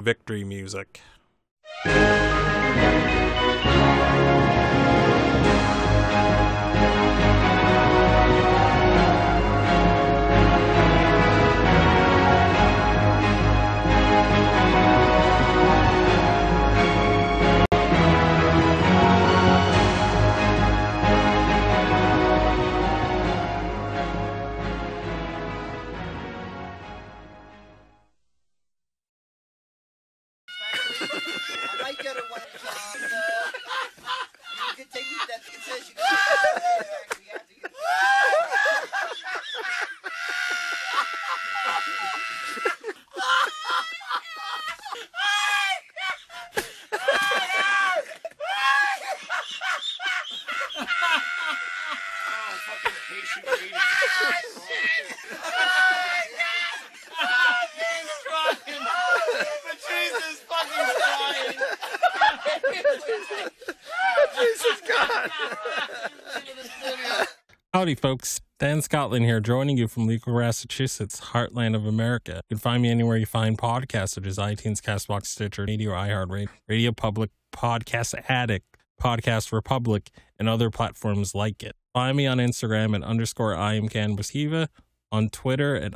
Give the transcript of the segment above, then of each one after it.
victory music. Howdy, folks. Dan Scotland here, joining you from Legal, Massachusetts, heartland of America. You can find me anywhere you find podcasts, such as iTunes, Castbox, Stitcher, Radio, iHeartRadio, Radio Public, Podcast Addict, Podcast Republic, and other platforms like it. Find me on Instagram at underscore I am Cannabis Sativa, on Twitter at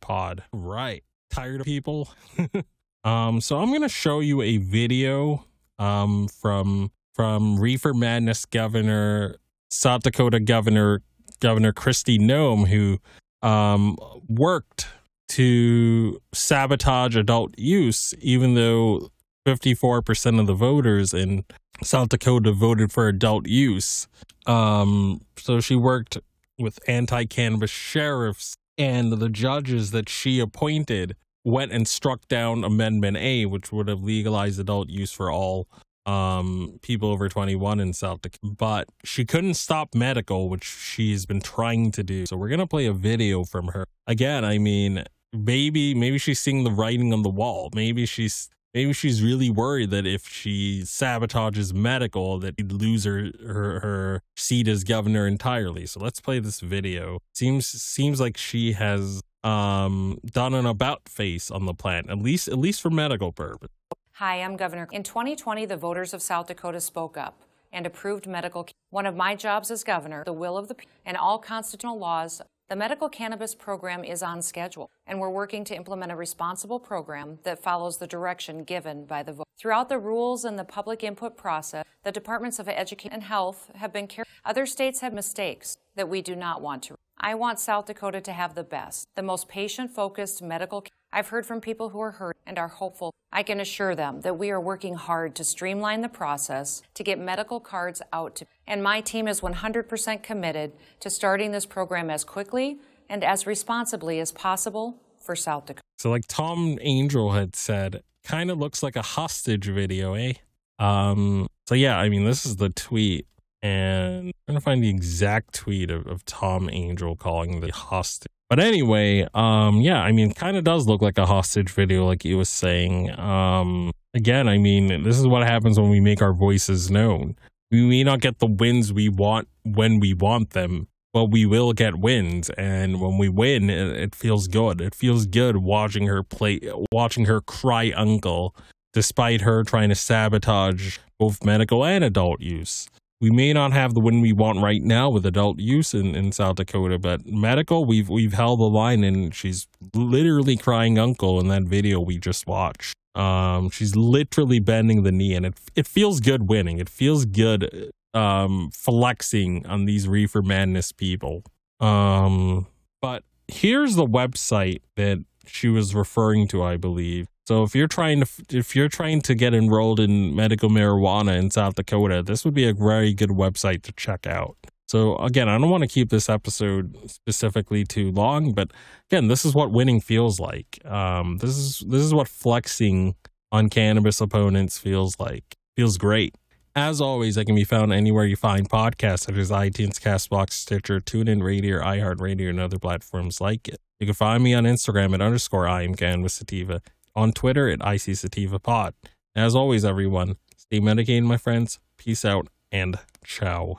Pod. Right. Tired of people? um, so I'm gonna show you a video um from from Reefer Madness Governor South Dakota Governor Governor Kristi Noem, who um, worked to sabotage adult use, even though 54% of the voters in South Dakota voted for adult use. Um, so she worked with anti cannabis sheriffs, and the judges that she appointed went and struck down Amendment A, which would have legalized adult use for all um people over 21 in South Dakota but she couldn't stop medical which she's been trying to do. So we're going to play a video from her. Again i mean maybe maybe she's seeing the writing on the wall. Maybe she's maybe she's really worried that if she sabotages medical that he'd lose her, her her seat as governor entirely. So let's play this video. Seems seems like she has um done an about face on the plan at least at least for medical purpose Hi, I'm Governor. In 2020, the voters of South Dakota spoke up and approved medical. One of my jobs as governor, the will of the people, and all constitutional laws. The medical cannabis program is on schedule, and we're working to implement a responsible program that follows the direction given by the vote. Throughout the rules and the public input process, the Departments of Education and Health have been careful. Other states have mistakes that we do not want to. I want South Dakota to have the best, the most patient focused medical care. I've heard from people who are hurt and are hopeful. I can assure them that we are working hard to streamline the process to get medical cards out to, and my team is 100% committed to starting this program as quickly and as responsibly as possible for South Dakota. So, like Tom Angell had said, kind of looks like a hostage video, eh? Um, so yeah, I mean, this is the tweet, and I'm trying to find the exact tweet of, of Tom Angell calling the hostage. But anyway, um, yeah, I mean, kind of does look like a hostage video, like he was saying. Um, again, I mean, this is what happens when we make our voices known. We may not get the wins we want when we want them, but we will get wins. And when we win, it, it feels good. It feels good watching her play, watching her cry uncle, despite her trying to sabotage both medical and adult use we may not have the win we want right now with adult use in, in South Dakota, but medical, we've we've held the line, and she's literally crying uncle in that video we just watched. Um, she's literally bending the knee, and it it feels good winning. It feels good um flexing on these reefer madness people. Um, but here's the website that she was referring to, I believe. So if you're trying to if you're trying to get enrolled in medical marijuana in South Dakota, this would be a very good website to check out. So again, I don't want to keep this episode specifically too long, but again, this is what winning feels like. Um, this is this is what flexing on cannabis opponents feels like. Feels great. As always, I can be found anywhere you find podcasts, such as iTunes, Castbox, Stitcher, TuneIn Radio, iHeartRadio, and other platforms like it. You can find me on Instagram at underscore I am Cannabis Sativa on Twitter at IC Sativa Pod. As always, everyone, stay medicated, my friends. Peace out and ciao.